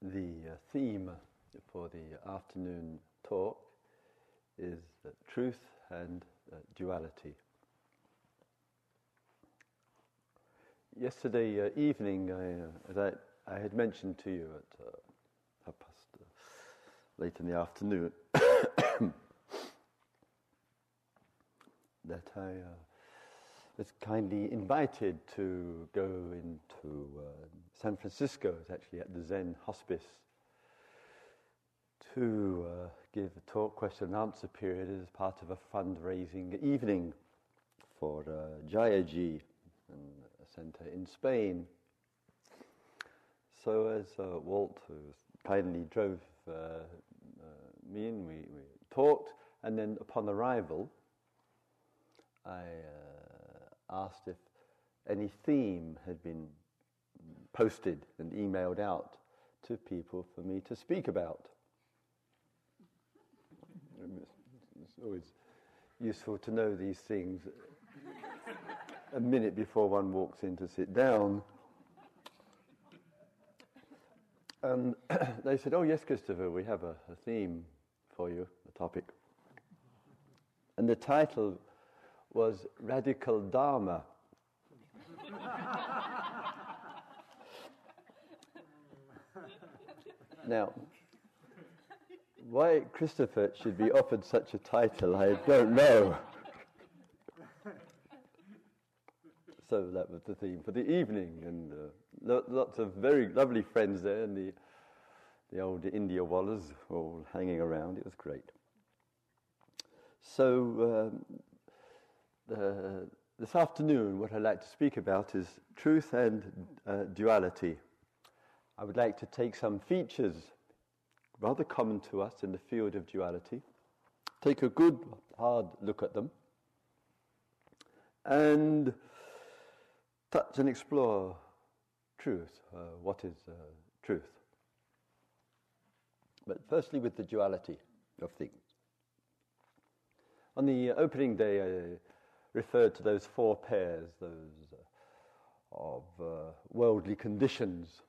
The uh, theme for the afternoon talk is uh, truth and uh, duality. Yesterday uh, evening, I, uh, as I, I, had mentioned to you at uh, half past late in the afternoon, that I was kindly invited to go into uh, San Francisco, it's actually at the Zen Hospice, to uh, give a talk, question and answer period as part of a fundraising evening for uh, Jayaji, a centre in Spain. So as uh, Walt kindly drove uh, uh, me in, we, we talked, and then upon arrival, I uh, asked if any theme had been posted and emailed out to people for me to speak about. It's always useful to know these things a minute before one walks in to sit down. And they said, Oh, yes, Christopher, we have a, a theme for you, a topic. And the title was Radical Dharma. now, why Christopher should be offered such a title, I don't know. so that was the theme for the evening, and uh, lots of very lovely friends there, and the, the old India Wallahs all hanging around. It was great. So, um, uh, this afternoon, what I'd like to speak about is truth and uh, duality. I would like to take some features rather common to us in the field of duality, take a good hard look at them, and touch and explore truth. Uh, what is uh, truth? But firstly, with the duality of things. On the opening day, referred to those four pairs, those uh, of uh, worldly conditions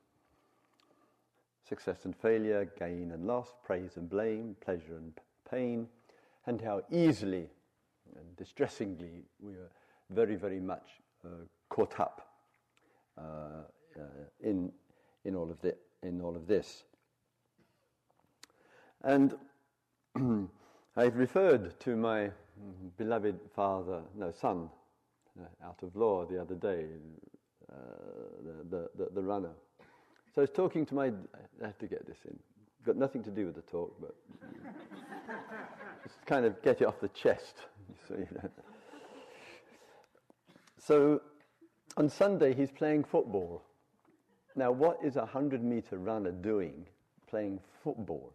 success and failure, gain and loss, praise and blame, pleasure and pain, and how easily and distressingly we are very, very much uh, caught up uh, uh, in, in, all of the, in all of this. And I've referred to my beloved father, no, son, uh, out of law the other day, uh, the, the, the runner so I was talking to my. I have to get this in. Got nothing to do with the talk, but just kind of get it off the chest. So, so on Sunday he's playing football. Now, what is a hundred meter runner doing playing football?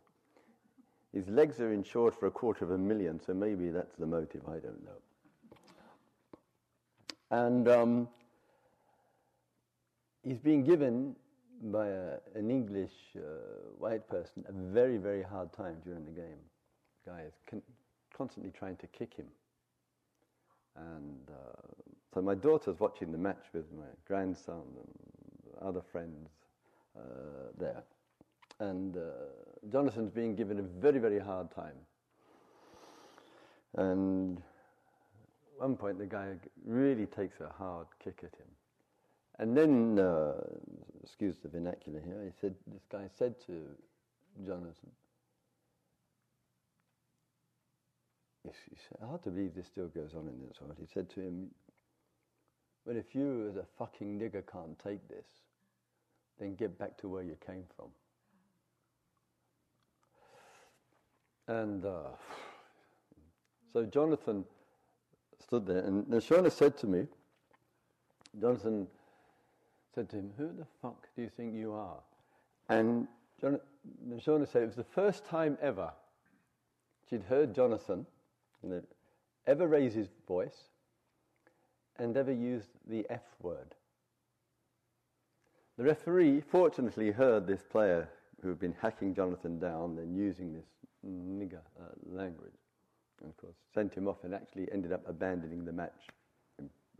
His legs are insured for a quarter of a million, so maybe that's the motive. I don't know. And um, he's being given by a, an English uh, white person a very, very hard time during the game. The guy is con- constantly trying to kick him. And uh, so my daughter's watching the match with my grandson and other friends uh, there. And uh, Jonathan's being given a very, very hard time. And at one point, the guy really takes a hard kick at him. And then, uh, excuse the vernacular here, he said, this guy said to Jonathan, it's, hard to believe this still goes on in this world. He said to him, But if you, as a fucking nigger, can't take this, then get back to where you came from. And uh, so Jonathan stood there, and Shona said to me, Jonathan said to him, Who the fuck do you think you are? And John, Shona said it was the first time ever she'd heard Jonathan you know, ever raise his voice and ever use the F word. The referee fortunately heard this player who had been hacking Jonathan down and using this nigger uh, language. And of course, sent him off and actually ended up abandoning the match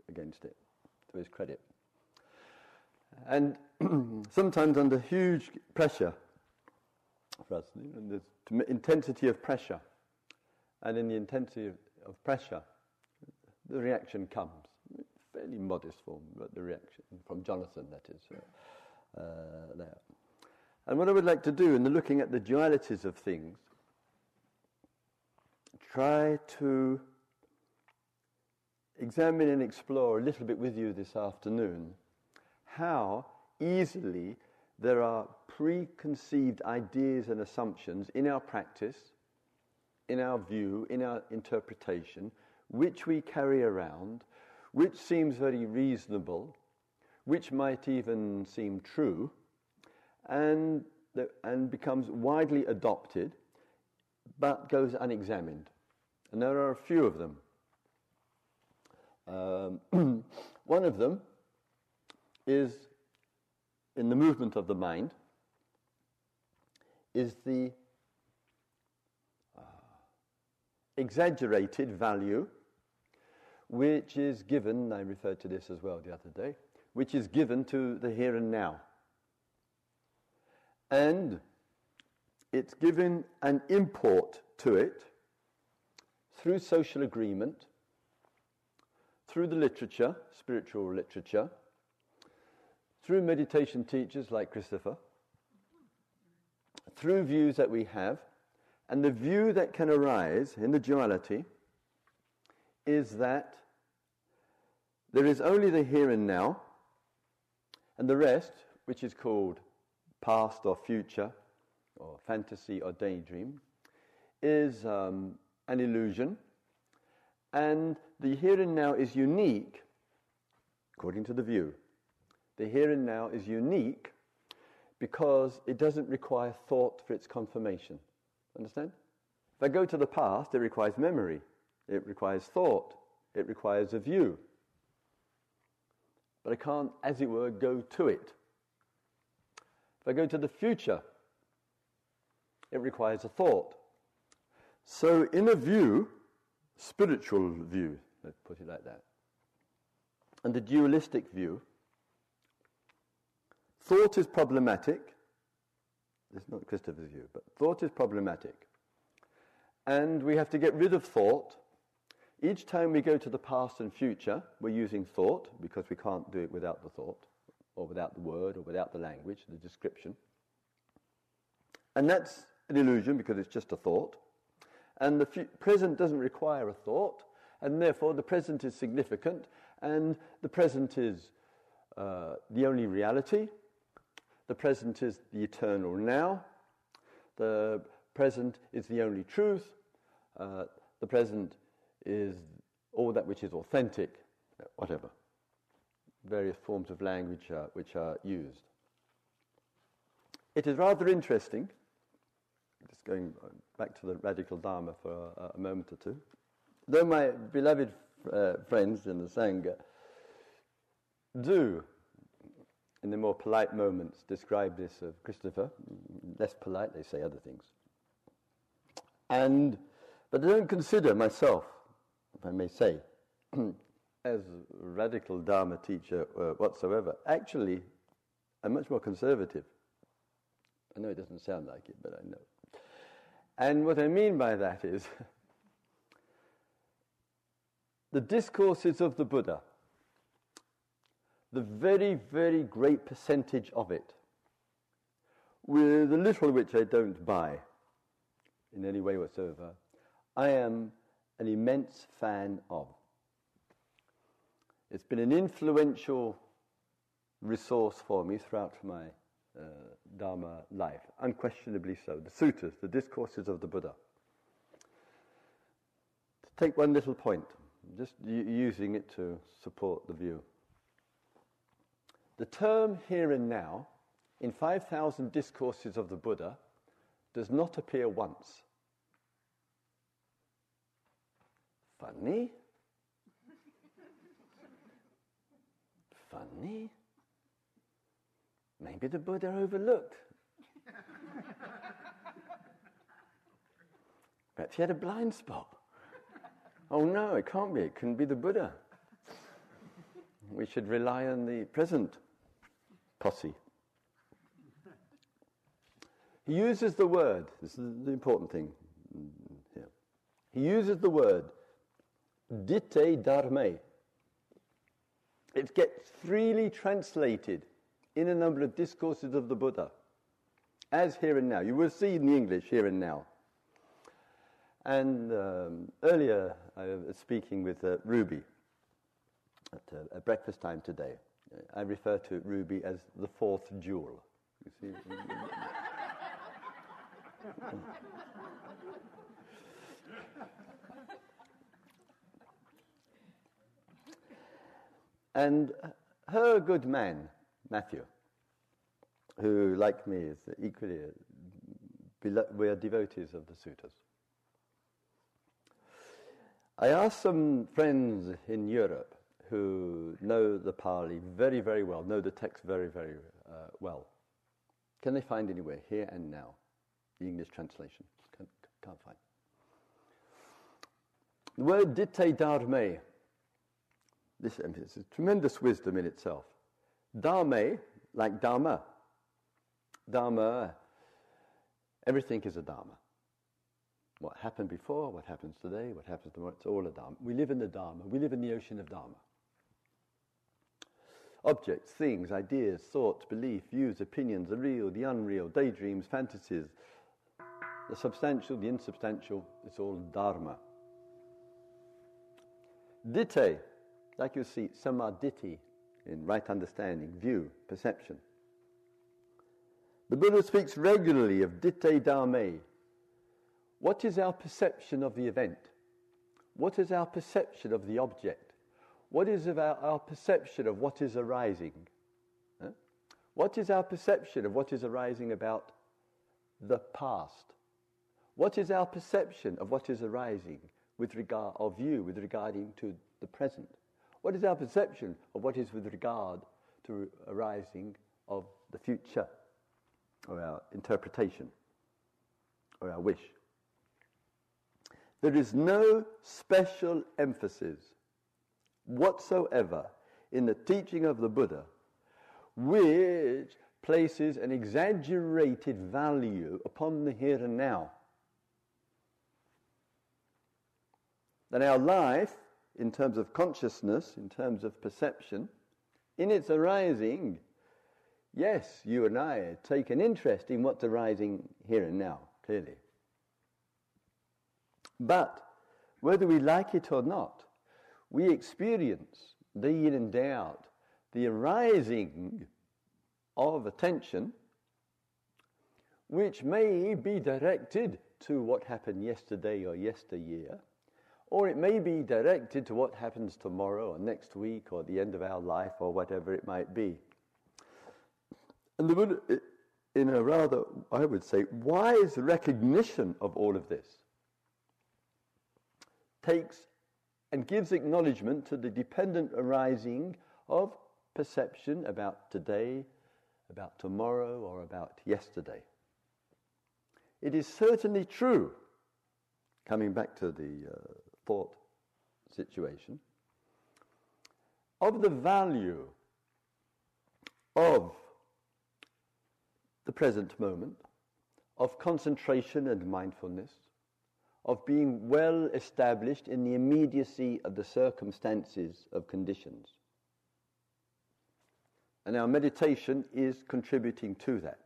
against it, to his credit. And sometimes under huge pressure, for us. And there's intensity of pressure. And in the intensity of, of pressure, the reaction comes. Fairly modest form, but the reaction from Jonathan, that is, uh, there. And what I would like to do in the looking at the dualities of things, try to examine and explore a little bit with you this afternoon how easily there are preconceived ideas and assumptions in our practice, in our view, in our interpretation, which we carry around, which seems very reasonable, which might even seem true, and, and becomes widely adopted, but goes unexamined. And there are a few of them. Um, one of them is in the movement of the mind is the uh, exaggerated value which is given, I referred to this as well the other day, which is given to the here and now. And it's given an import to it through social agreement, through the literature, spiritual literature, through meditation teachers like Christopher, through views that we have, and the view that can arise in the duality is that there is only the here and now, and the rest, which is called past or future, or fantasy or daydream, is um, an illusion. And the here and now is unique, according to the view. The here and now is unique because it doesn't require thought for its confirmation. Understand? If I go to the past, it requires memory, it requires thought, it requires a view. But I can't, as it were, go to it. If I go to the future, it requires a thought. So, in a view, spiritual view, let's put it like that, and the dualistic view, Thought is problematic. This is not Christopher's view, but thought is problematic. And we have to get rid of thought. Each time we go to the past and future, we're using thought because we can't do it without the thought, or without the word, or without the language, the description. And that's an illusion because it's just a thought. And the present doesn't require a thought, and therefore the present is significant, and the present is uh, the only reality, the present is the eternal now. The present is the only truth. Uh, the present is all that which is authentic, whatever. Various forms of language uh, which are used. It is rather interesting, just going back to the radical Dharma for a, a moment or two. Though my beloved uh, friends in the Sangha do in the more polite moments, describe this of Christopher. Less polite, they say other things. And, but I don't consider myself, if I may say, as radical Dharma teacher uh, whatsoever. Actually, I'm much more conservative. I know it doesn't sound like it, but I know. And what I mean by that is the discourses of the Buddha the very, very great percentage of it, with a little which I don't buy in any way whatsoever, I am an immense fan of. It's been an influential resource for me throughout my uh, Dharma life, unquestionably so. The sutras, the discourses of the Buddha. To take one little point, just using it to support the view. The term here and now in 5,000 discourses of the Buddha does not appear once. Funny? Funny? Maybe the Buddha overlooked. Perhaps he had a blind spot. Oh no, it can't be. It couldn't be the Buddha. We should rely on the present posse. He uses the word, this is the important thing here. He uses the word dite dharme. It gets freely translated in a number of discourses of the Buddha as here and now. You will see in the English here and now. And um, earlier, I was speaking with uh, Ruby at, uh, breakfast time today. I refer to Ruby as the fourth jewel. You see? and her good man, Matthew, who, like me, is equally, we are devotees of the suttas. I asked some friends in Europe who know the Pali very, very well, know the text very, very uh, well. Can they find anywhere, here and now, the English translation? Can't, can't find. The word dite dharme, this is tremendous wisdom in itself. Dharme, like dharma. Dharma, everything is a dharma. What happened before, what happens today, what happens tomorrow, it's all a dharma. We live in the dharma. We live in the ocean of dharma. Objects, things, ideas, thoughts, beliefs, views, opinions, the real, the unreal, daydreams, fantasies, the substantial, the insubstantial, it's all dharma. Dite, like you see, samaditi in right understanding, view, perception. The Buddha speaks regularly of dite dharme. What is our perception of the event? What is our perception of the object? What is our, our perception of what is arising? Huh? What is our perception of what is arising about the past? What is our perception of what is arising with regard of view with regarding to the present? What is our perception of what is with regard to arising of the future, or our interpretation, or our wish? There is no special emphasis whatsoever in the teaching of the Buddha which places an exaggerated value upon the here and now. That our life, in terms of consciousness, in terms of perception, in its arising, yes, you and I take an interest in what's arising here and now, clearly. But whether we like it or not, we experience day in and out the arising of attention which may be directed to what happened yesterday or yesteryear, or it may be directed to what happens tomorrow or next week or the end of our life or whatever it might be. And the Buddha, in a rather, I would say, wise recognition of all of this, takes and gives acknowledgement to the dependent arising of perception about today, about tomorrow, or about yesterday. It is certainly true, coming back to the uh, thought situation, of the value of the present moment, of concentration and mindfulness, of being well established in the immediacy of the circumstances of conditions. And our meditation is contributing to that.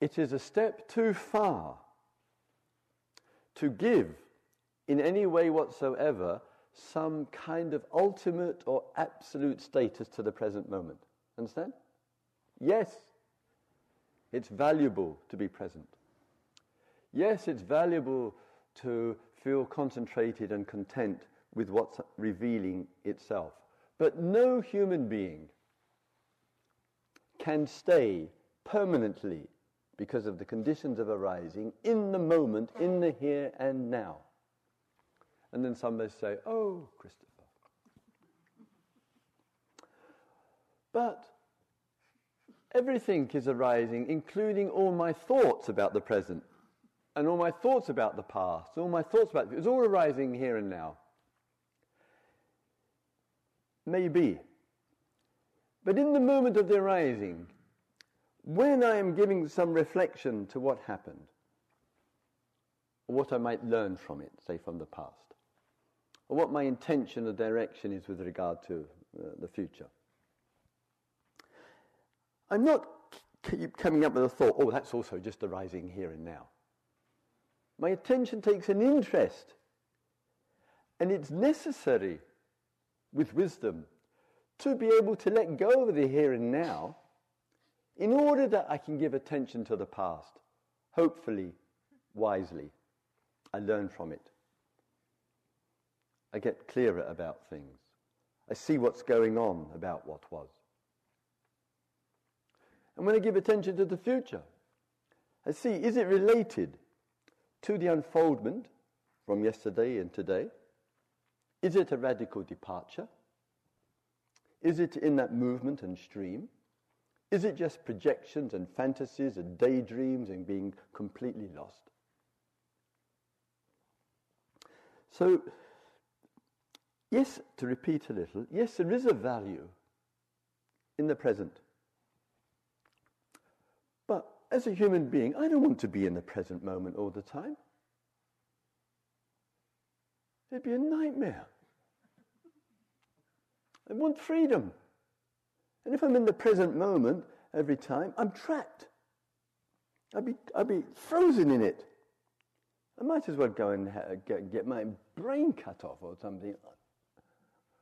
It is a step too far to give, in any way whatsoever, some kind of ultimate or absolute status to the present moment. Understand? Yes, it's valuable to be present. Yes, it's valuable to feel concentrated and content with what's revealing itself. But no human being can stay permanently because of the conditions of arising in the moment, in the here and now. And then somebody say, Oh, Christopher. But everything is arising, including all my thoughts about the present and all my thoughts about the past, all my thoughts about it's all arising here and now. Maybe. But in the moment of the arising, when I am giving some reflection to what happened, or what I might learn from it, say from the past, or what my intention or direction is with regard to uh, the future. I'm not keep coming up with a thought, oh, that's also just arising here and now. My attention takes an interest, and it's necessary with wisdom to be able to let go of the here and now in order that I can give attention to the past, hopefully wisely. I learn from it. I get clearer about things. I see what's going on about what was. And when I give attention to the future, I see is it related to the unfoldment from yesterday and today? Is it a radical departure? Is it in that movement and stream? Is it just projections and fantasies and daydreams and being completely lost? So, yes, to repeat a little, yes, there is a value in the present. But as a human being, I don't want to be in the present moment all the time. It'd be a nightmare. I want freedom. And if I'm in the present moment every time, I'm trapped. I'd be, I'd be frozen in it. I might as well go and ha- get, get my brain cut off or something.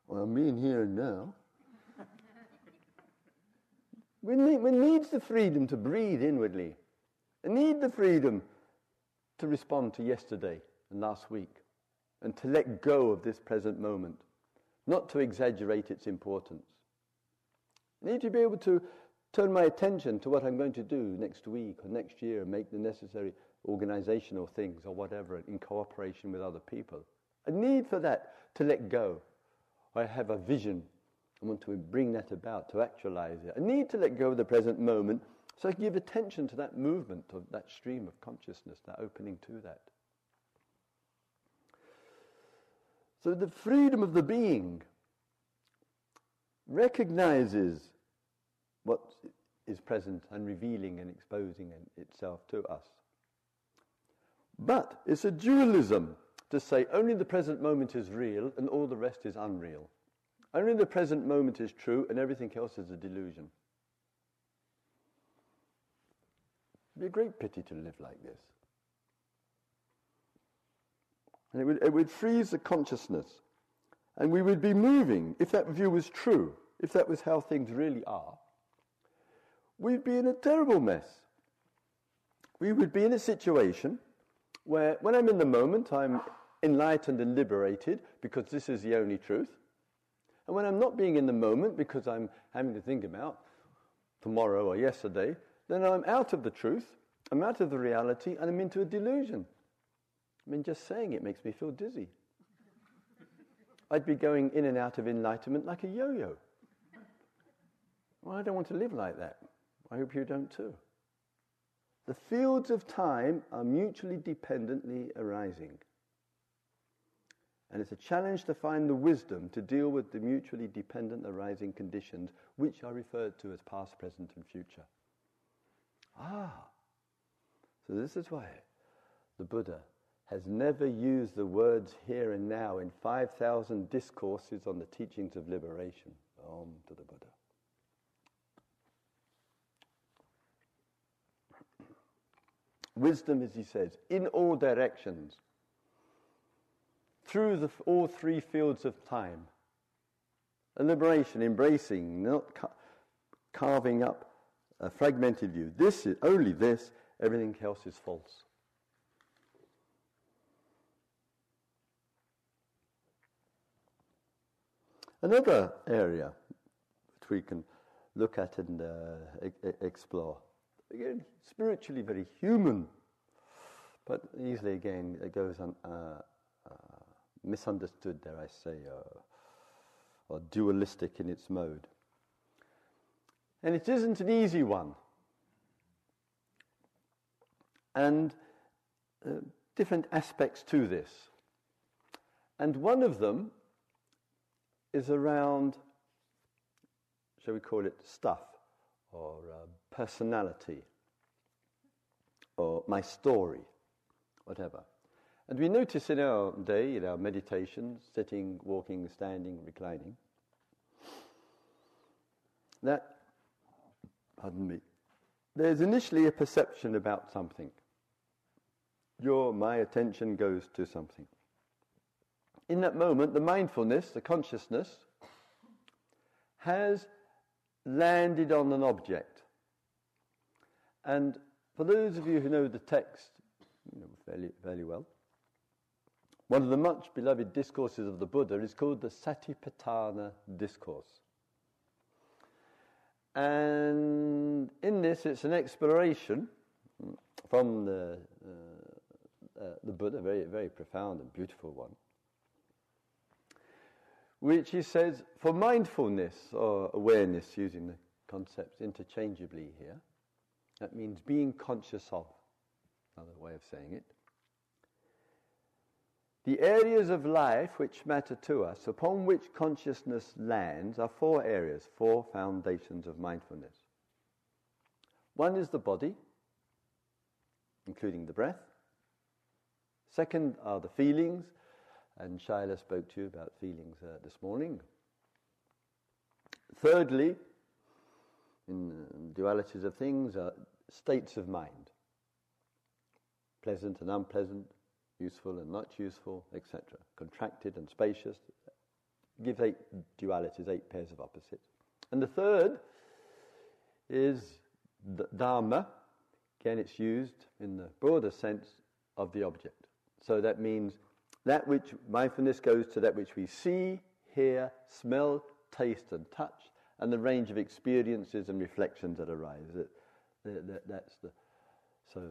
Well, me in here and now. we, need, we need the freedom to breathe inwardly. We need the freedom to respond to yesterday and last week and to let go of this present moment, not to exaggerate its importance. I need to be able to turn my attention to what I'm going to do next week or next year and make the necessary organizational things or whatever in cooperation with other people. A need for that to let go. I have a vision. I want to bring that about, to actualize it. I need to let go of the present moment so I can give attention to that movement of that stream of consciousness, that opening to that. So the freedom of the being recognizes what is present and revealing and exposing itself to us. But it's a dualism to say only the present moment is real and all the rest is unreal. Only the present moment is true and everything else is a delusion. It'd be a great pity to live like this. And it would, it would freeze the consciousness. And we would be moving, if that view was true, if that was how things really are, we'd be in a terrible mess. We would be in a situation where, when I'm in the moment, I'm enlightened and liberated because this is the only truth. And when I'm not being in the moment because I'm having to think about tomorrow or yesterday, then I'm out of the truth, I'm out of the reality, and I'm into a delusion. I mean, just saying it makes me feel dizzy. I'd be going in and out of enlightenment like a yo yo. Well, I don't want to live like that. I hope you don't too. The fields of time are mutually dependently arising. And it's a challenge to find the wisdom to deal with the mutually dependent arising conditions, which are referred to as past, present, and future. Ah, so this is why the Buddha has never used the words here and now in 5,000 discourses on the teachings of liberation. Om to the Buddha. Wisdom, as he says, in all directions, through the, all three fields of time. A liberation, embracing, not ca- carving up a fragmented view. This is only this, everything else is false. Another area which we can look at and uh, e- explore again, spiritually very human, but easily again it goes on uh, misunderstood, dare I say, uh, or dualistic in its mode. And it isn't an easy one. And uh, different aspects to this. And one of them is around, shall we call it stuff, or uh, personality or my story, whatever. And we notice in our day, in our meditation, sitting, walking, standing, reclining, that, pardon me, there's initially a perception about something. Your, my attention goes to something. In that moment, the mindfulness, the consciousness, has landed on an object. And for those of you who know the text you know, fairly, fairly well, one of the much beloved discourses of the Buddha is called the Satipatthana Discourse. And in this, it's an exploration from the, uh, uh, the Buddha, very, very profound and beautiful one, which he says for mindfulness or awareness, using the concepts interchangeably here, that means being conscious of, another way of saying it. The areas of life which matter to us, upon which consciousness lands, are four areas, four foundations of mindfulness. One is the body, including the breath. Second are the feelings, and Shaila spoke to you about feelings uh, this morning. Thirdly, in uh, dualities of things, are states of mind pleasant and unpleasant, useful and not useful, etc. Contracted and spacious. Gives eight dualities, eight pairs of opposites. And the third is the Dharma. Again, it's used in the broader sense of the object. So that means that which mindfulness goes to that which we see, hear, smell, taste, and touch, and the range of experiences and reflections that arise. That, that, that's the so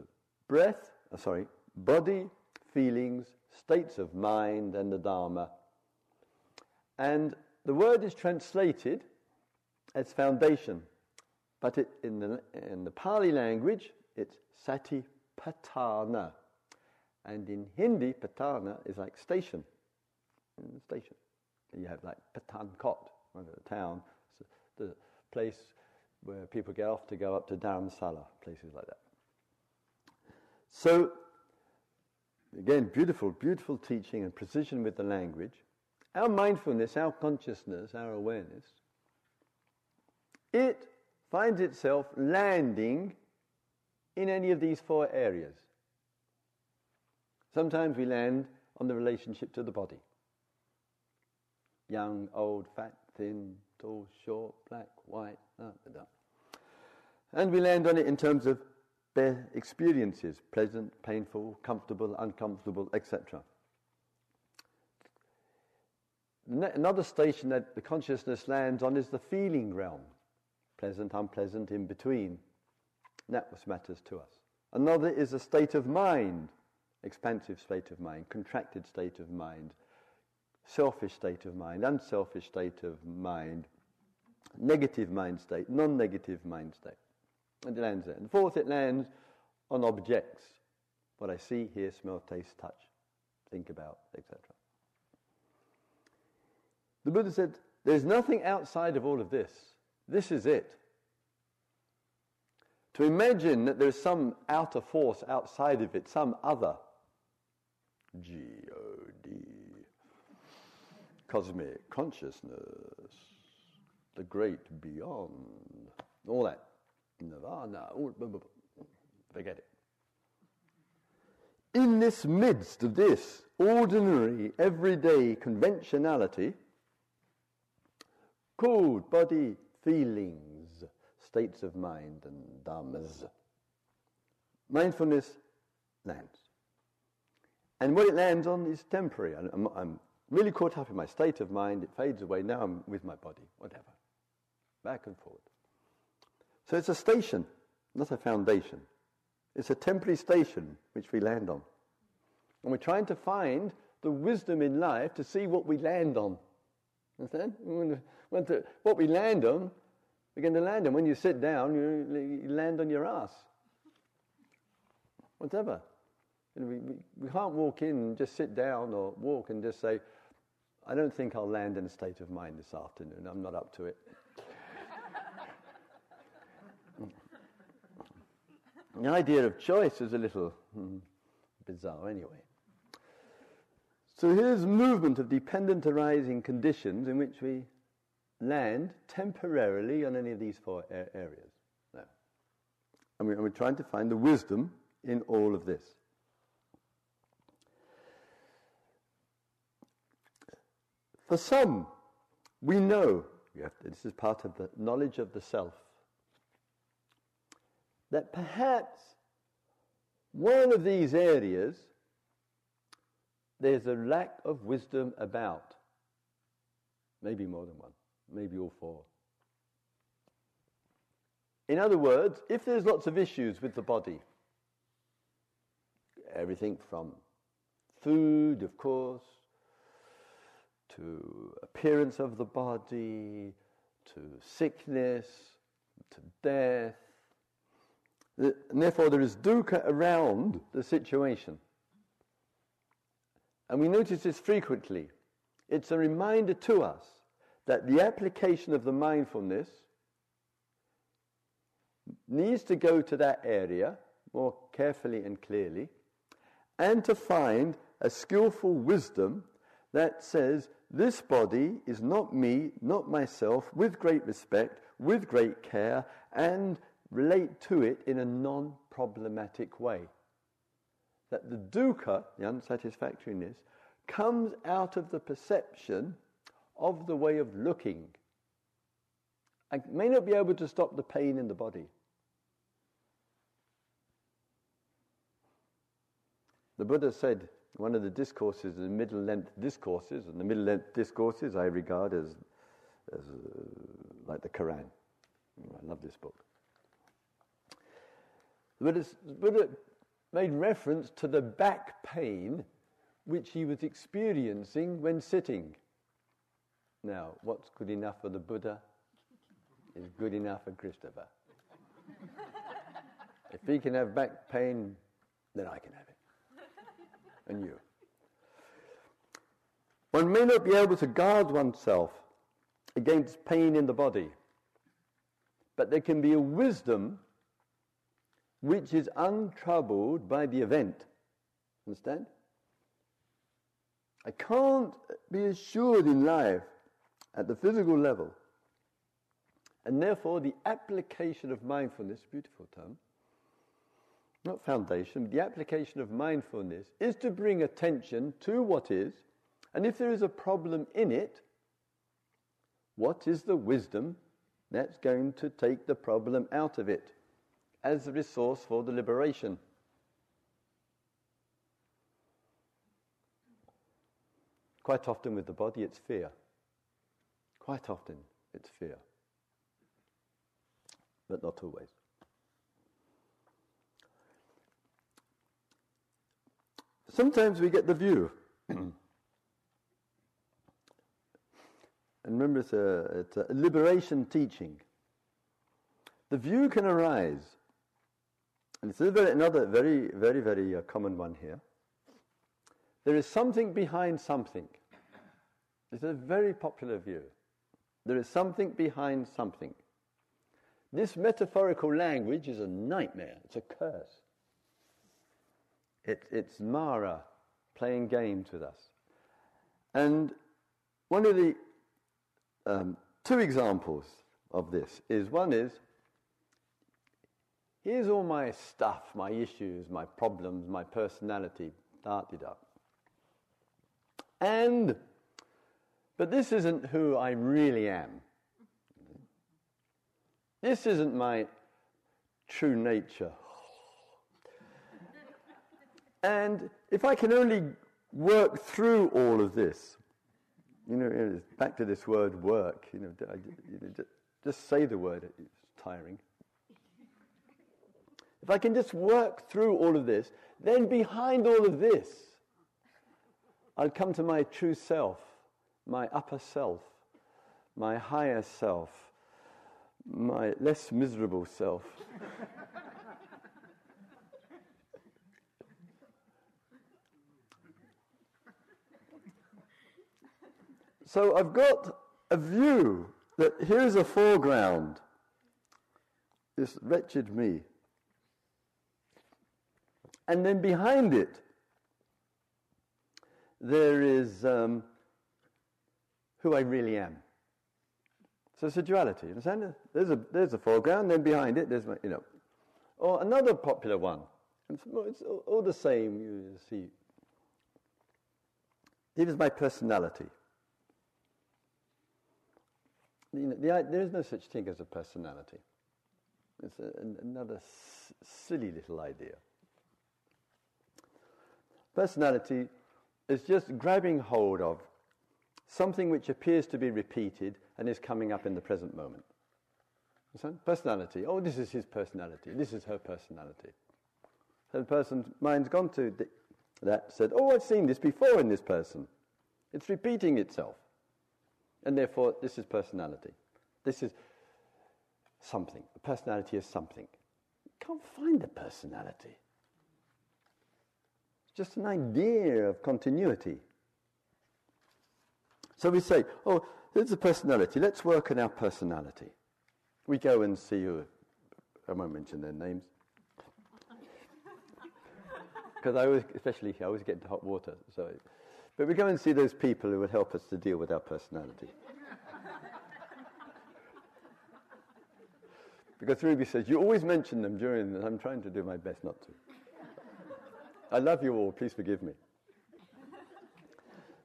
breath. Uh, sorry, body, feelings, states of mind, and the Dharma. And the word is translated as foundation, but it, in, the, in the Pali language, it's satipatthana. And in Hindi, patana is like station. Station. You have like Pathankot, a town, the place where people get off to go up to Dharamsala, places like that. So Again, beautiful, beautiful teaching and precision with the language. Our mindfulness, our consciousness, our awareness, it finds itself landing in any of these four areas. Sometimes we land on the relationship to the body young, old, fat, thin, tall, short, black, white, and we land on it in terms of their experiences pleasant, painful, comfortable, uncomfortable, etc. Another station that the consciousness lands on is the feeling realm pleasant, unpleasant, in between. That what matters to us. Another is a state of mind, expansive state of mind, contracted state of mind, selfish state of mind, unselfish state of mind, negative mind state, non negative mind state. And it lands there. And fourth, it lands on objects. What I see, hear, smell, taste, touch, think about, etc. The Buddha said, There's nothing outside of all of this. This is it. To imagine that there's some outer force outside of it, some other, G O D, cosmic consciousness, the great beyond, all that. Nirvana, forget it. In this midst of this ordinary, everyday conventionality, called body, feelings, states of mind, and dhammas, mindfulness lands. And what it lands on is temporary. I'm, I'm really caught up in my state of mind, it fades away, now I'm with my body, whatever. Back and forward. So it's a station, not a foundation. It's a temporary station which we land on. And we're trying to find the wisdom in life to see what we land on. Understand? What we land on, we're going to land on. When you sit down, you, land on your ass. Whatever. we, we, we can't walk in and just sit down or walk and just say, I don't think I'll land in a state of mind this afternoon. I'm not up to it. The idea of choice is a little hmm, bizarre anyway. So here's movement of dependent arising conditions in which we land temporarily on any of these four areas. Now, and, we, and we're trying to find the wisdom in all of this. For some, we know, this is part of the knowledge of the self, that perhaps one of these areas there's a lack of wisdom about. Maybe more than one, maybe all four. In other words, if there's lots of issues with the body, everything from food, of course, to appearance of the body, to sickness, to death. And therefore, there is dukkha around the situation. And we notice this frequently. It's a reminder to us that the application of the mindfulness needs to go to that area more carefully and clearly and to find a skillful wisdom that says, This body is not me, not myself, with great respect, with great care, and relate to it in a non problematic way that the dukkha, the unsatisfactoriness, comes out of the perception of the way of looking. I may not be able to stop the pain in the body. The Buddha said, one of the discourses, the middle length discourses, and the middle length discourses I regard as, as uh, like the Quran. I love this book. The Buddha, Buddha made reference to the back pain which he was experiencing when sitting. Now, what's good enough for the Buddha is good enough for Christopher. if he can have back pain, then I can have it. And you. One may not be able to guard oneself against pain in the body, but there can be a wisdom which is untroubled by the event. Understand? I can't be assured in life at the physical level. And therefore, the application of mindfulness, beautiful term, not foundation, the application of mindfulness is to bring attention to what is, and if there is a problem in it, what is the wisdom that's going to take the problem out of it? As a resource for the liberation. Quite often with the body, it's fear. Quite often, it's fear. But not always. Sometimes we get the view. and remember, it's a, it's a liberation teaching. The view can arise is another very, very, very uh, common one here. There is something behind something. Is a very popular view. There is something behind something. This metaphorical language is a nightmare. It's a curse. It, it's Mara playing games with us. And one of the um, two examples of this is one is Here's all my stuff, my issues, my problems, my personality, darted up. And, but this isn't who I really am. This isn't my true nature. and if I can only work through all of this, you know, back to this word work, you know, just say the word, it's tiring. If I can just work through all of this, then behind all of this, I'll come to my true self, my upper self, my higher self, my less miserable self. so I've got a view that here's a foreground, this wretched me. And then behind it, there is um, who I really am. So it's a duality. Understand? There's a there's a foreground, then behind it there's my, you know. Or another popular one. It's, it's all the same. You see. It is my personality. You know, the, there is no such thing as a personality. It's a, another s- silly little idea. Personality is just grabbing hold of something which appears to be repeated and is coming up in the present moment. Understand? Personality. Oh, this is his personality. This is her personality. So the person's mind's gone to that, said, Oh, I've seen this before in this person. It's repeating itself. And therefore, this is personality. This is something. A personality is something. You can't find a personality. Just an idea of continuity. So we say, oh, there's a personality. Let's work on our personality. We go and see who, I won't mention their names. Because I always, especially I always get into hot water. So, but we go and see those people who will help us to deal with our personality. because Ruby says, you always mention them during, and I'm trying to do my best not to. I love you all, please forgive me.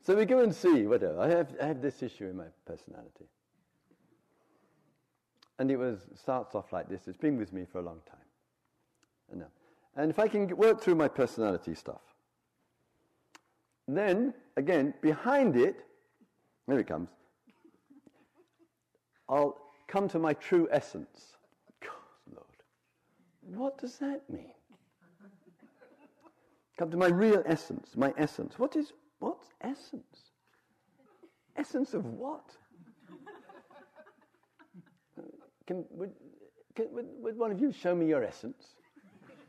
So we go and see, whatever. I have, I have this issue in my personality. And it was starts off like this. It's been with me for a long time. And, and if I can work through my personality stuff, then, again, behind it, there it comes, I'll come to my true essence. God, Lord, what does that mean? Come to my real essence, my essence. What is What's essence? Essence of what? Can, would, can, would, would, one of you show me your essence?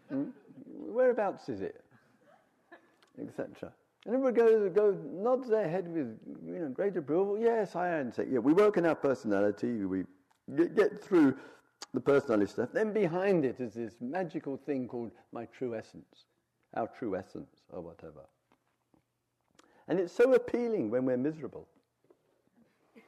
Hmm? Whereabouts is it? Etc. And everyone goes, goes, nods their head with you know, great approval. Yes, I am. Yeah, we work on our personality. We get, get through the personality stuff. Then behind it is this magical thing called my true essence, our true essence, or whatever. And it's so appealing when we're miserable.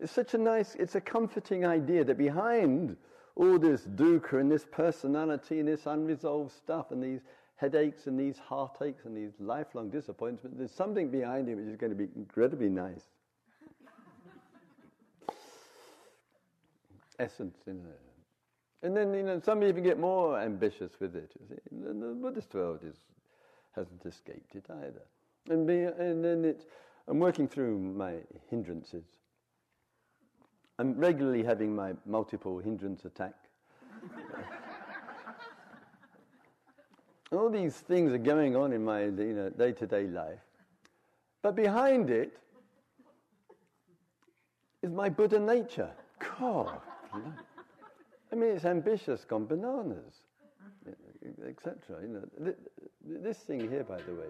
it's such a nice, it's a comforting idea that behind all this dukkha and this personality and this unresolved stuff and these headaches and these heartaches and these lifelong disappointments, there's something behind it which is going to be incredibly nice. Essence in there. And then, you know, some even get more ambitious with it. The Buddhist world is hasn't escaped it either. And, be, and then it's, I'm working through my hindrances. I'm regularly having my multiple hindrance attack. All these things are going on in my you know, day-to-day life. But behind it is my Buddha nature. God. I mean, it's ambitious, gone bananas etc. You know, this thing here, by the way,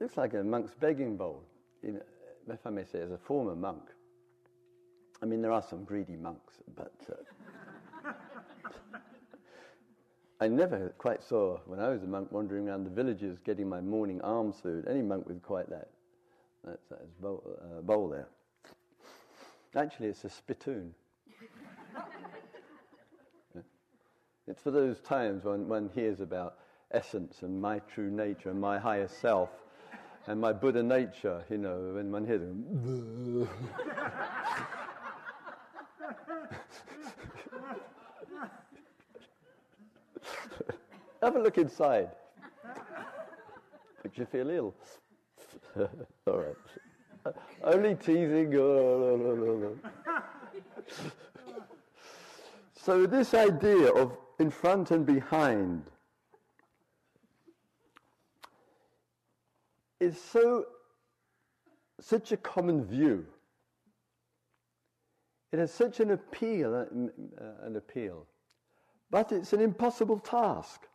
looks like a monk's begging bowl. You know, if I may say, as a former monk. I mean, there are some greedy monks, but uh, I never quite saw, when I was a monk, wandering around the villages getting my morning alms food, any monk with quite that, that, that bowl, uh, bowl there. Actually, it's a spittoon. It's for those times when one hears about essence and my true nature and my higher self and my Buddha nature, you know, when one hears them. Have a look inside. Makes you feel ill. All right. Only teasing. so this idea of in front and behind is so such a common view. It has such an appeal, uh, an appeal, but it's an impossible task.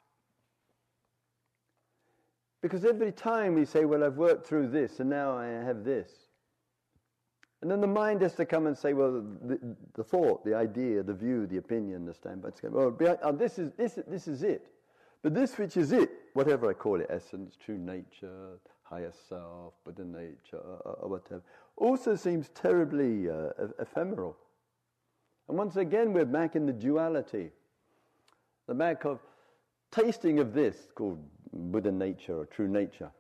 Because every time we say, "Well, I've worked through this, and now I have this," And then the mind has to come and say, well, the, the thought, the idea, the view, the opinion, the standpoint, well, oh, this, is, this, this is it. But this which is it, whatever I call it, essence, true nature, higher self, Buddha nature, or, or whatever, also seems terribly uh, ephemeral. And once again, we're back in the duality, the back of tasting of this, called Buddha nature or true nature.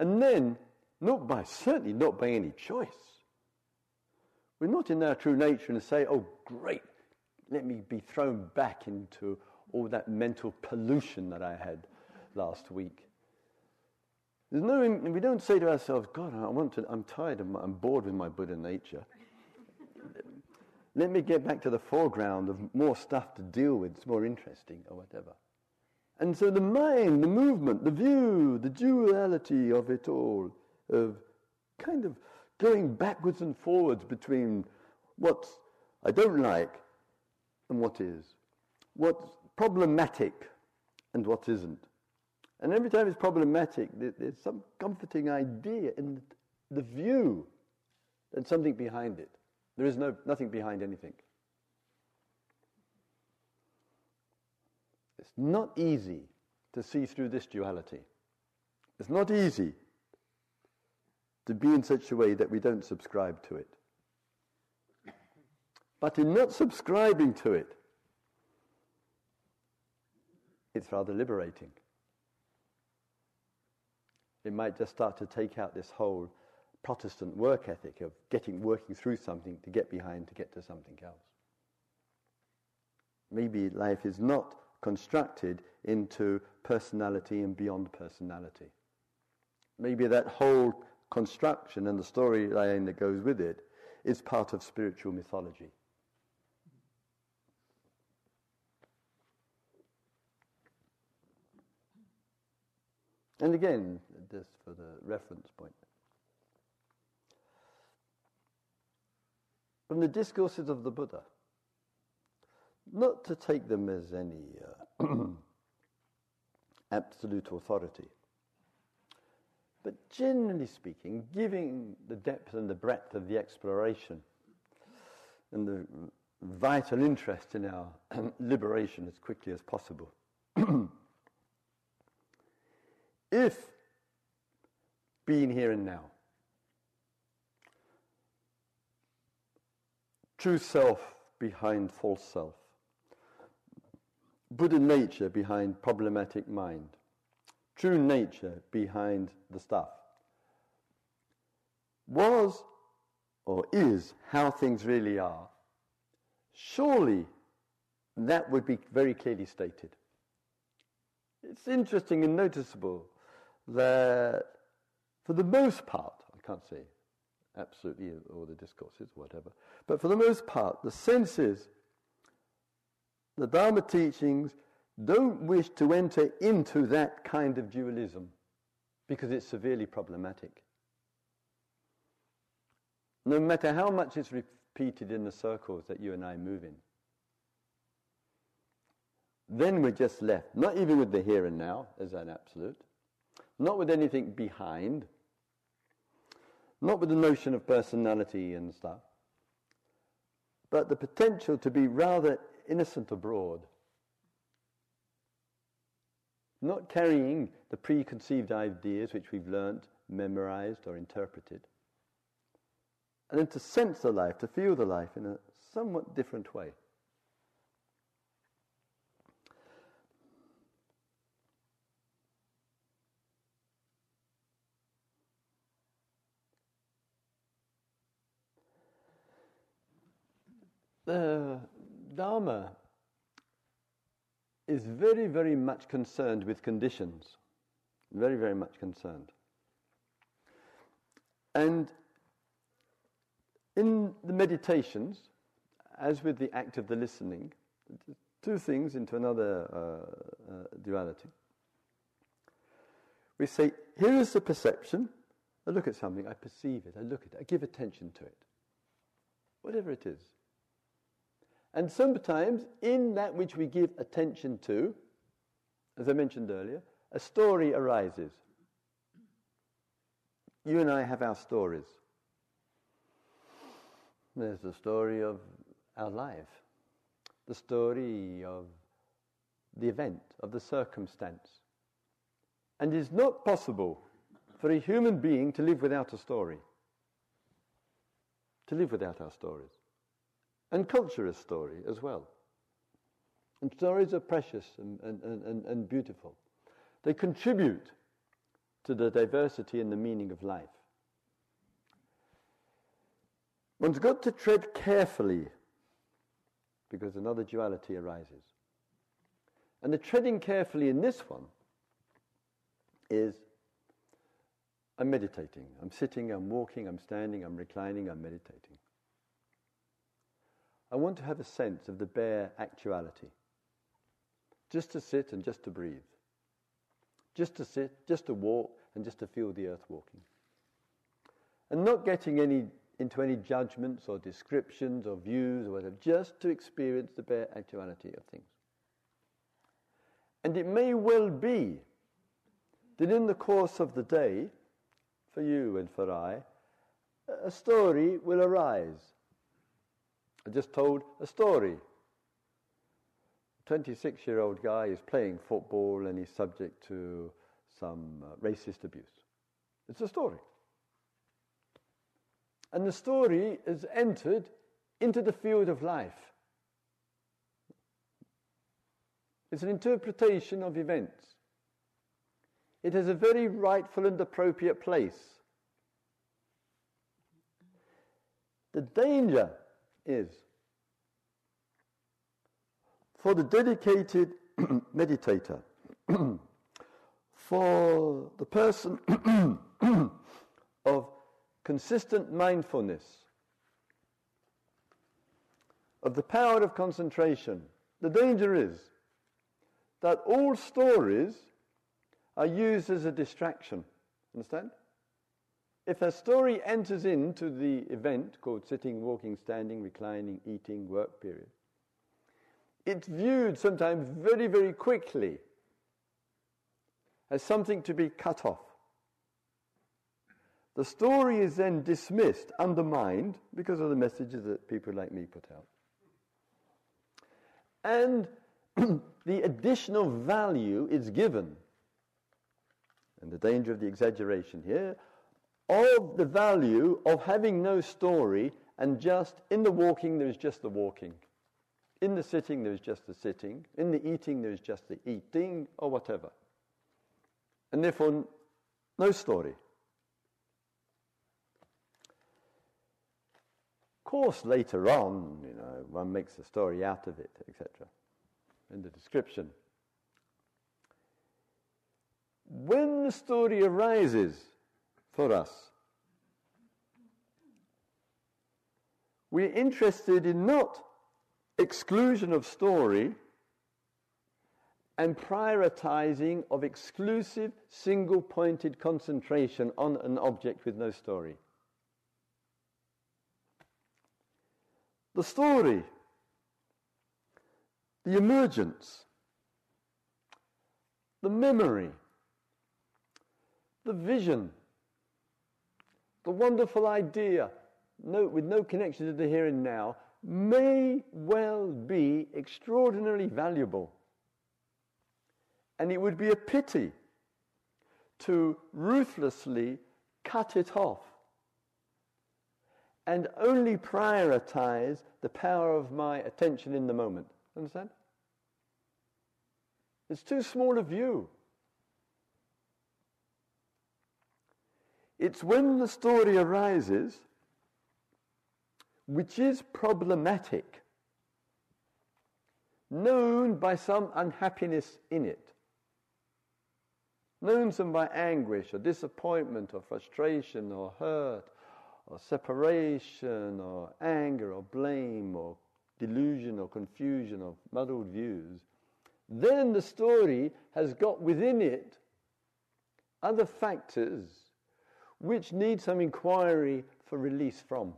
And then, not by, certainly not by any choice. We're not in our true nature and say, oh, great, let me be thrown back into all that mental pollution that I had last week. There's no, we don't say to ourselves, God, I want to, I'm tired, I'm, I'm bored with my Buddha nature. Let me get back to the foreground of more stuff to deal with, it's more interesting or whatever. And so the mind, the movement, the view, the duality of it all, of kind of going backwards and forwards between what I don't like and what is, what's problematic and what isn't. And every time it's problematic, there's some comforting idea in the view and something behind it. There is no, nothing behind anything. It's not easy to see through this duality. It's not easy to be in such a way that we don't subscribe to it. But in not subscribing to it, it's rather liberating it might just start to take out this whole Protestant work ethic of getting working through something to get behind to get to something else. Maybe life is not constructed into personality and beyond personality. Maybe that whole construction and the storyline that goes with it is part of spiritual mythology. And again, this for the reference point. From the discourses of the Buddha, not to take them as any uh, absolute authority, but generally speaking, giving the depth and the breadth of the exploration and the vital interest in our liberation as quickly as possible. if being here and now. True self behind false self. Buddha nature behind problematic mind. True nature behind the stuff. Was or is how things really are. Surely that would be very clearly stated. It's interesting and noticeable that for the most part, I can't say absolutely all the discourses, whatever, but for the most part, the sense is the Dharma teachings don't wish to enter into that kind of dualism because it's severely problematic. No matter how much it's repeated in the circles that you and I move in. Then we're just left, not even with the here and now as an absolute, not with anything behind, not with the notion of personality and stuff, but the potential to be rather innocent abroad. Not carrying the preconceived ideas which we've learnt, memorized, or interpreted. And then to sense the life, to feel the life in a somewhat different way. the Dharma is very, very much concerned with conditions. Very, very much concerned. And in the meditations, as with the act of the listening, two things into another uh, uh, duality. We say, here is the perception. I look at something, I perceive it, I look at it, I give attention to it. Whatever it is. And sometimes, in that which we give attention to, as I mentioned earlier, a story arises. You and I have our stories. There's the story of our life, the story of the event, of the circumstance. And it's not possible for a human being to live without a story, to live without our stories. And culture is story as well. And stories are precious and, and, and, and beautiful. They contribute to the diversity and the meaning of life. One's got to tread carefully because another duality arises. And the treading carefully in this one is I'm meditating. I'm sitting, I'm walking, I'm standing, I'm reclining, I'm meditating. I want to have a sense of the bare actuality. Just to sit and just to breathe. Just to sit, just to walk, and just to feel the earth walking. And not getting any into any judgments or descriptions or views or whatever, just to experience the bare actuality of things. And it may well be that in the course of the day, for you and for I, a story will arise. I just told a story. A 26 year old guy is playing football and he's subject to some uh, racist abuse. It's a story. And the story is entered into the field of life. It's an interpretation of events. It has a very rightful and appropriate place. The danger is for the dedicated meditator, for the person of consistent mindfulness, of the power of concentration, the danger is that all stories are used as a distraction. Understand? If a story enters into the event called sitting, walking, standing, reclining, eating, work period, it's viewed sometimes very, very quickly as something to be cut off. The story is then dismissed, undermined, because of the messages that people like me put out. And the additional value is given, and the danger of the exaggeration here, of the value of having no story and just in the walking there is just the walking. In the sitting there is just the sitting. In the eating there is just the eating, or whatever. And therefore, no story. Of course, later on, you know, one makes a story out of it, etc. In the description. When the story arises for us, we're interested in not exclusion of story and prioritizing of exclusive single pointed concentration on an object with no story. the story, the emergence, the memory, the vision, the wonderful idea, no, with no connection to the here and now, may well be extraordinarily valuable. And it would be a pity to ruthlessly cut it off and only prioritize the power of my attention in the moment. Understand? It's too small a view. It's when the story arises which is problematic, known by some unhappiness in it, known some by anguish or disappointment or frustration or hurt or separation or anger or blame or delusion or confusion or muddled views, then the story has got within it other factors which need some inquiry for release from.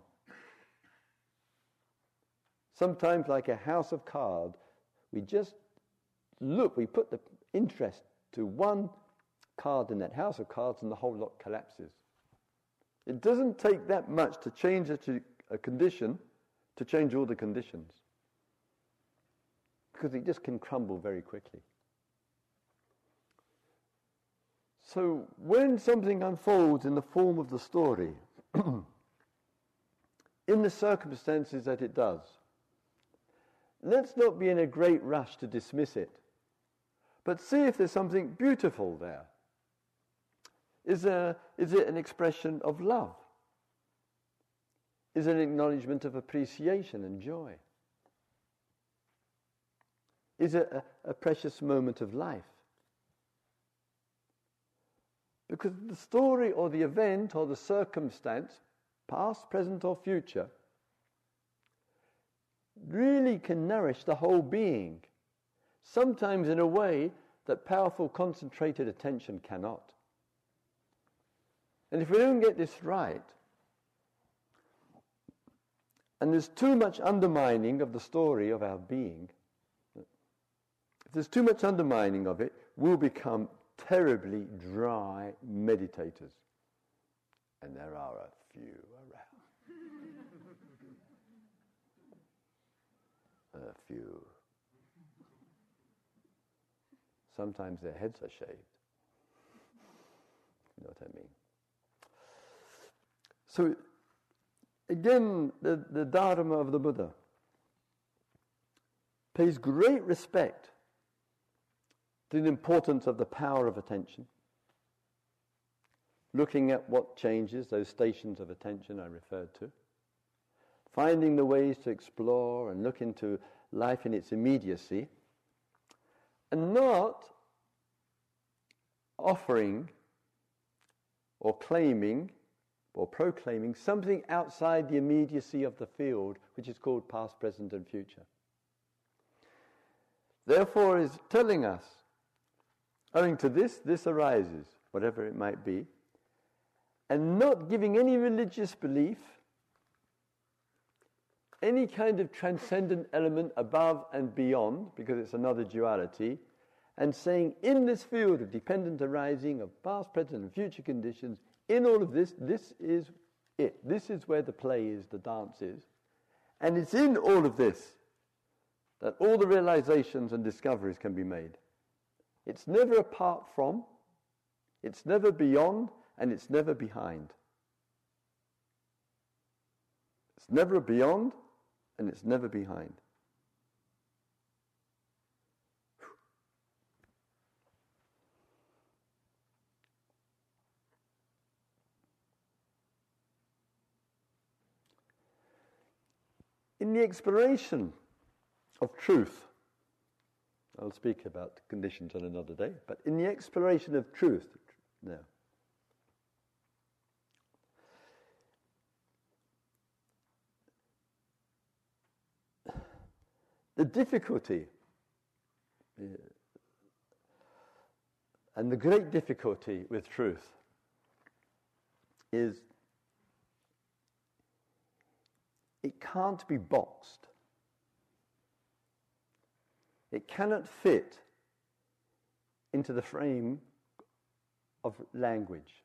Sometimes, like a house of cards, we just look, we put the interest to one card in that house of cards, and the whole lot collapses. It doesn't take that much to change a, a condition to change all the conditions. Because it just can crumble very quickly. So when something unfolds in the form of the story, in the circumstances that it does, let's not be in a great rush to dismiss it, but see if there's something beautiful there. Is, there, is it an expression of love? Is it an acknowledgement of appreciation and joy? Is it a, a precious moment of life? Because the story or the event or the circumstance, past, present, or future, really can nourish the whole being, sometimes in a way that powerful, concentrated attention cannot. And if we don't get this right, and there's too much undermining of the story of our being, if there's too much undermining of it, we'll become terribly dry meditators. And there are a few around. a few. Sometimes their heads are shaved. You know what I mean? So, again, the, the Dharma of the Buddha pays great respect to the importance of the power of attention, looking at what changes, those stations of attention I referred to, finding the ways to explore and look into life in its immediacy, and not offering or claiming or proclaiming something outside the immediacy of the field, which is called past, present, and future. Therefore, is telling us, owing to this, this arises, whatever it might be, and not giving any religious belief, any kind of transcendent element above and beyond, because it's another duality, and saying in this field of dependent arising of past, present, and future conditions, in all of this, this is it. This is where the play is, the dance is. And it's in all of this that all the realizations and discoveries can be made. It's never apart from, it's never beyond, and it's never behind. It's never beyond, and it's never behind. In the exploration of truth, I'll speak about conditions on another day, but in the exploration of truth, now, the difficulty and the great difficulty with truth is it can't be boxed. It cannot fit into the frame of language.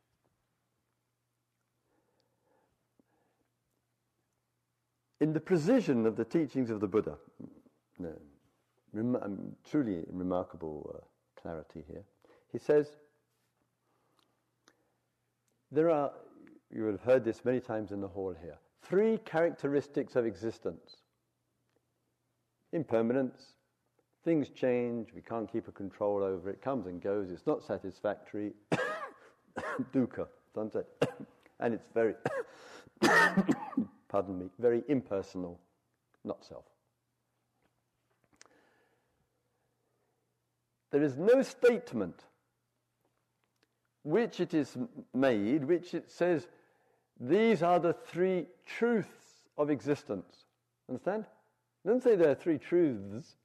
In the precision of the teachings of the Buddha, um, truly remarkable uh, clarity here, he says, there are, you will have heard this many times in the hall here, three characteristics of existence impermanence, things change, we can't keep a control over it, it comes and goes, it's not satisfactory, dukkha, sunset, and it's very, pardon me, very impersonal, not self. There is no statement which it is made, which it says these are the three truths of existence. Understand? It doesn't say there are three truths.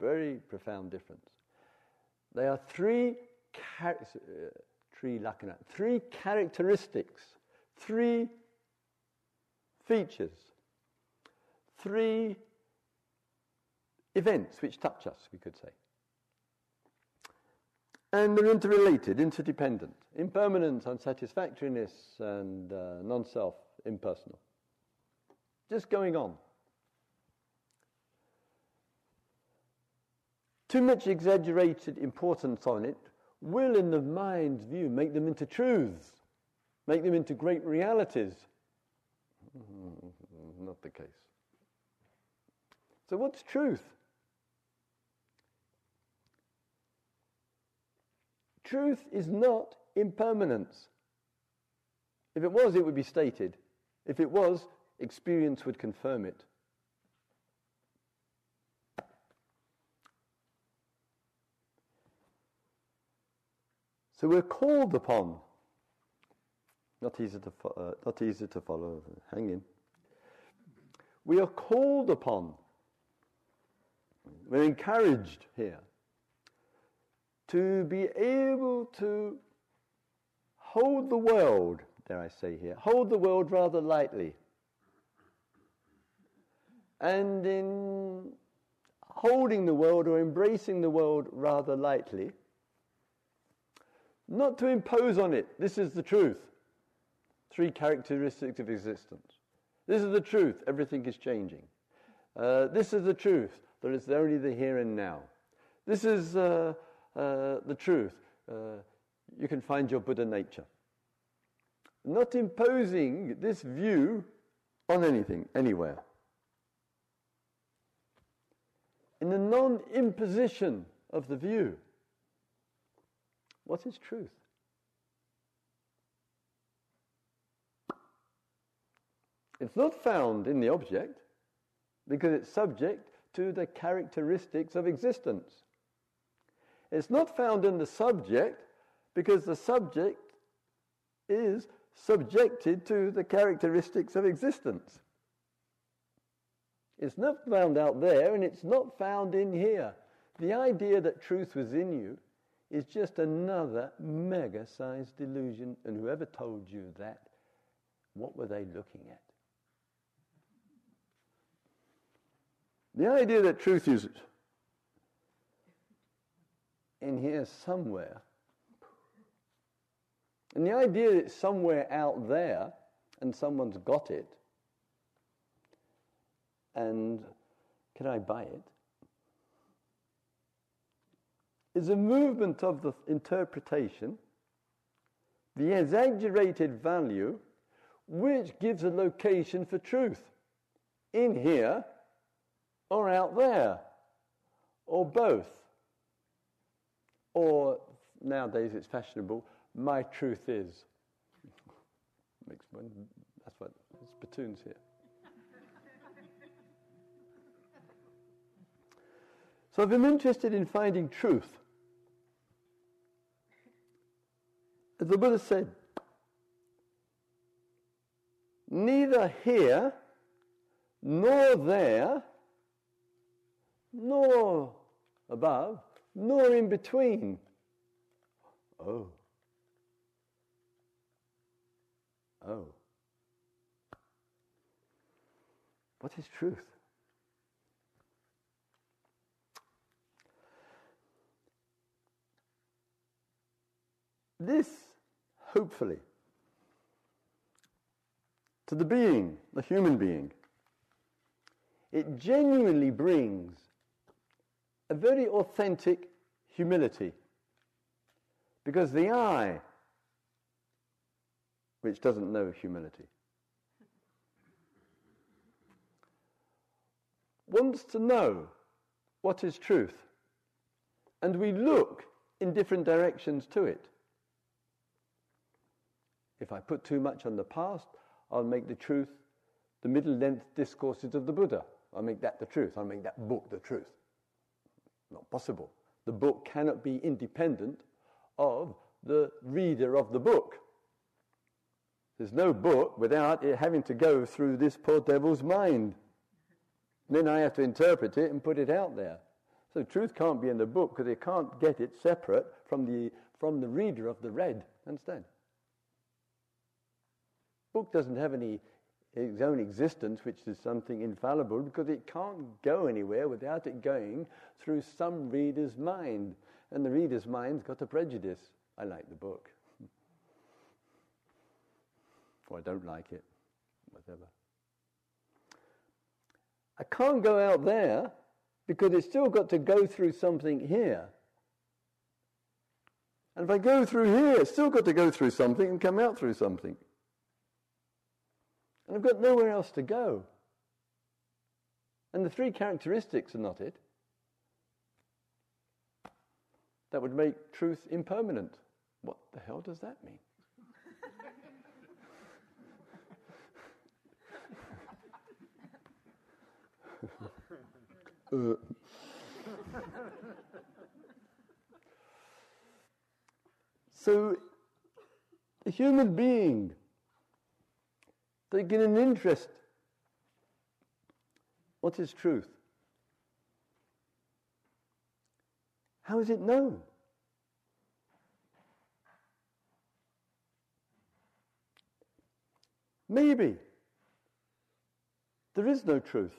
Very profound difference. They are three, char- uh, three, lakkhana, three characteristics, three features, three events which touch us, we could say. And they're interrelated, interdependent. Impermanence, unsatisfactoriness, and uh, non self, impersonal. Just going on. Too much exaggerated importance on it will, in the mind's view, make them into truths, make them into great realities. Mm-hmm. Not the case. So, what's truth? Truth is not impermanence. If it was, it would be stated. If it was, experience would confirm it. So we're called upon, not easy to, uh, not easy to follow, hang in. We are called upon, we're encouraged here to be able to hold the world, dare I say here, hold the world rather lightly. And in holding the world or embracing the world rather lightly, not to impose on it. This is the truth. Three characteristics of existence. This is the truth. Everything is changing. Uh, this is the truth. There is only the here and now. This is uh, uh, the truth. Uh, you can find your Buddha nature. Not imposing this view on anything, anywhere. In the non imposition of the view. What is truth? It's not found in the object because it's subject to the characteristics of existence. It's not found in the subject because the subject is subjected to the characteristics of existence. It's not found out there and it's not found in here. The idea that truth was in you is just another mega sized delusion. And whoever told you that, what were they looking at? The idea that truth is in here somewhere, and the idea that it's somewhere out there and someone's got it, and can I buy it? Is a movement of the interpretation, the exaggerated value, which gives a location for truth in here or out there, or both. Or nowadays it's fashionable, my truth is. That's what spittoons here. so if I'm interested in finding truth, As the Buddha said, neither here nor there, nor above, nor in between. Oh. Oh. What is truth? This hopefully, to the being, the human being, it genuinely brings a very authentic humility. Because the I, which doesn't know humility, wants to know what is truth. And we look in different directions to it. If I put too much on the past, I'll make the truth the middle length discourses of the Buddha. I'll make that the truth. I'll make that book the truth. Not possible. The book cannot be independent of the reader of the book. There's no book without it having to go through this poor devil's mind. Then I have to interpret it and put it out there. So truth can't be in the book because it can't get it separate from the, from the reader of the read. Understand? Book doesn't have any its own existence, which is something infallible, because it can't go anywhere without it going through some reader's mind. and the reader's mind's got a prejudice. I like the book. or I don't like it, whatever. I can't go out there because it's still got to go through something here. And if I go through here, it's still got to go through something and come out through something. And I've got nowhere else to go. And the three characteristics are not it. That would make truth impermanent. What the hell does that mean? uh. so, a human being taking an interest. What is truth? How is it known? Maybe there is no truth.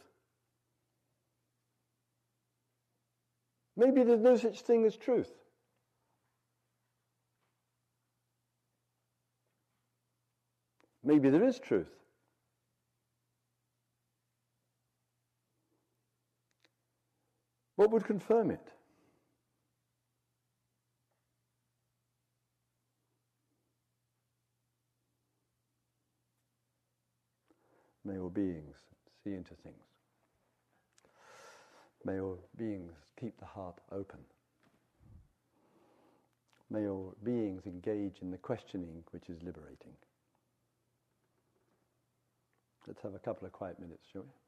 Maybe there's no such thing as truth. Maybe there is truth. What would confirm it? May all beings see into things. May all beings keep the heart open. May all beings engage in the questioning which is liberating. Let's have a couple of quiet minutes, shall we?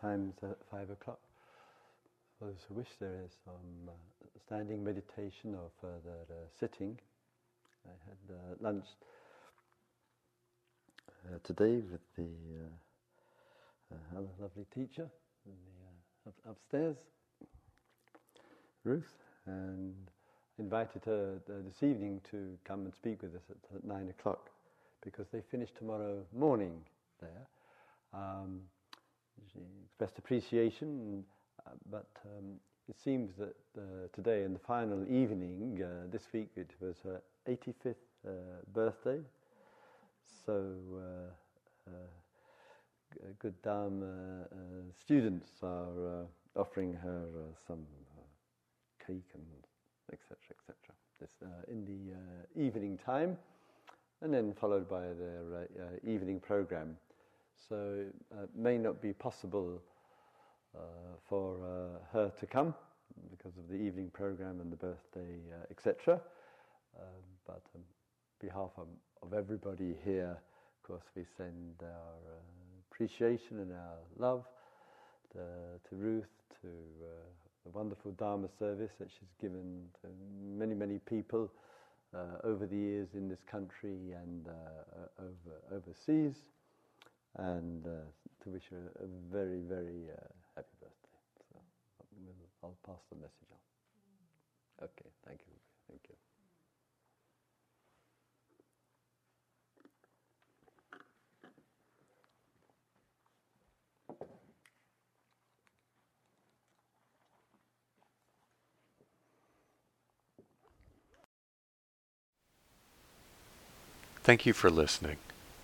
Time's at five o'clock. For those who wish, there is some uh, standing meditation or further uh, sitting. I had uh, lunch today with the lovely teacher the, up, upstairs, Ruth, and invited her this evening to come and speak with us at, at nine o'clock because they finish tomorrow morning there. Um, she expressed appreciation, uh, but um, it seems that uh, today, in the final evening uh, this week, it was her 85th uh, birthday. So uh, uh, good Dharma students are offering her some cake and etc. etc. This in the evening time, and then followed by their evening program. So it may not be possible for her to come because of the evening program and the birthday, uh, etc. Um, but on behalf of, of, everybody here, of course, we send our uh, appreciation and our love to, to Ruth, to uh, the wonderful Dharma service that she's given to many, many people uh, over the years in this country and uh, over, overseas, and uh, to wish her a very, very happy birthday. So I'll pass the message on. Okay, thank you. Thank you. Thank you for listening.